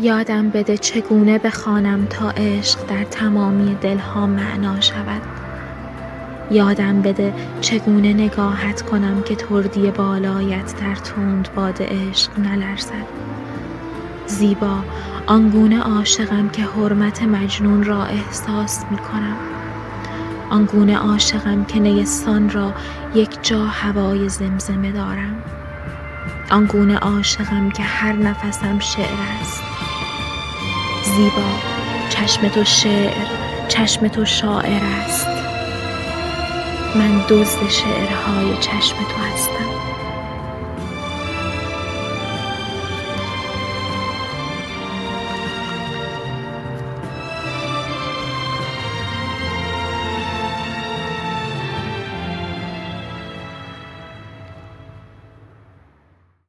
یادم بده چگونه بخوانم تا عشق در تمامی دلها معنا شود. یادم بده چگونه نگاهت کنم که تردی بالایت در تند باد عشق نلرزد. زیبا آنگونه عاشقم که حرمت مجنون را احساس می کنم آنگونه عاشقم که نیستان را یک جا هوای زمزمه دارم. آنگونه عاشقم که هر نفسم شعر است. زیبا. چشم تو شعر چشم تو شاعر است. من دزد شعرهای چشم تو هستم.